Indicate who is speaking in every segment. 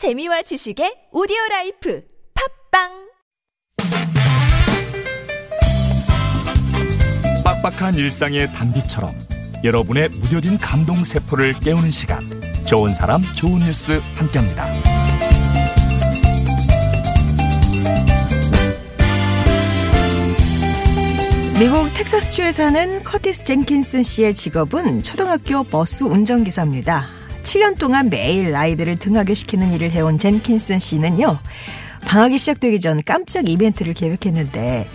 Speaker 1: 재미와 지식의 오디오 라이프 팟빵
Speaker 2: 빡빡한 일상의 단비처럼 여러분의 무뎌진 감동 세포를 깨우는 시간 좋은 사람 좋은 뉴스 함께합니다.
Speaker 3: 미국 텍사스주에 사는 커티스 젠킨슨 씨의 직업은 초등학교 버스 운전기사입니다. 7년 동안 매일 아이들을 등하교시키는 일을 해온 젠킨슨 씨는요. 방학이 시작되기 전 깜짝 이벤트를 계획했는데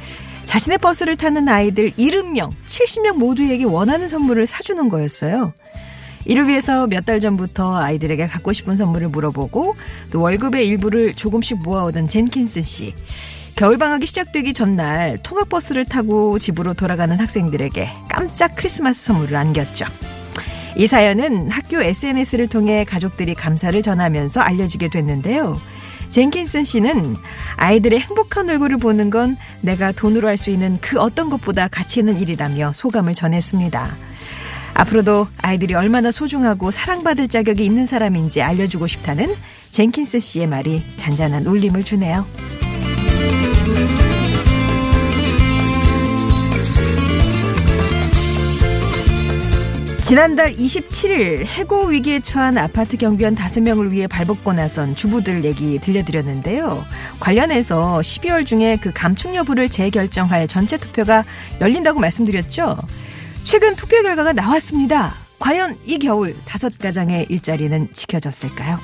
Speaker 3: 자신의 버스를 타는 아이들 70명, 70명 모두에게 원하는 선물을 사주는 거였어요. 이를 위해서 몇 달 전부터 아이들에게 갖고 싶은 선물을 물어보고 또 월급의 일부를 조금씩 모아오던 젠킨슨 씨. 겨울방학이 시작되기 전날 통학버스를 타고 집으로 돌아가는 학생들에게 깜짝 크리스마스 선물을 안겼죠. 이 사연은 학교 SNS를 통해 가족들이 감사를 전하면서 알려지게 됐는데요. 젠킨슨 씨는 아이들의 행복한 얼굴을 보는 건 내가 돈으로 할 수 있는 그 어떤 것보다 가치 있는 일이라며 소감을 전했습니다. 앞으로도 아이들이 얼마나 소중하고 사랑받을 자격이 있는 사람인지 알려주고 싶다는 젠킨스 씨의 말이 잔잔한 울림을 주네요. 지난달 27일 해고 위기에 처한 아파트 경비원 5명을 위해 발벗고 나선 주부들 얘기 들려드렸는데요. 관련해서 12월 중에 그 감축 여부를 재결정할 전체 투표가 열린다고 말씀드렸죠. 최근 투표 결과가 나왔습니다. 과연 이 겨울 다섯 가장의 일자리는 지켜졌을까요?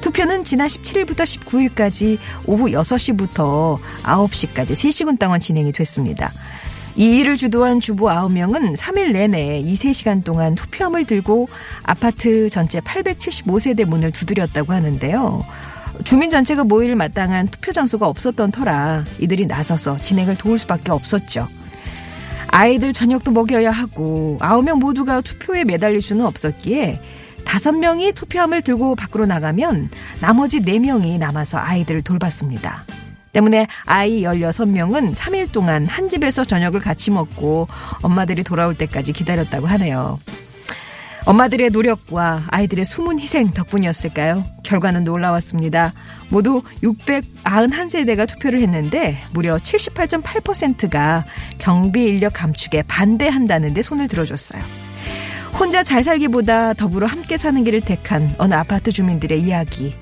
Speaker 3: 투표는 지난 17일부터 19일까지 오후 6시부터 9시까지 3시간 동안 진행이 됐습니다. 이 일을 주도한 주부 9명은 3일 내내 이 3시간 동안 투표함을 들고 아파트 전체 875세대 문을 두드렸다고 하는데요. 주민 전체가 모일 마땅한 투표 장소가 없었던 터라 이들이 나서서 진행을 도울 수밖에 없었죠. 아이들 저녁도 먹여야 하고 9명 모두가 투표에 매달릴 수는 없었기에 5명이 투표함을 들고 밖으로 나가면 나머지 4명이 남아서 아이들을 돌봤습니다. 때문에 아이 16명은 3일 동안 한 집에서 저녁을 같이 먹고 엄마들이 돌아올 때까지 기다렸다고 하네요. 엄마들의 노력과 아이들의 숨은 희생 덕분이었을까요? 결과는 놀라웠습니다. 모두 691세대가 투표를 했는데 무려 78.8%가 경비 인력 감축에 반대한다는데 손을 들어줬어요. 혼자 잘 살기보다 더불어 함께 사는 길을 택한 어느 아파트 주민들의 이야기.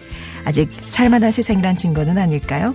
Speaker 3: 아직 살만한 세상이란 증거는 아닐까요?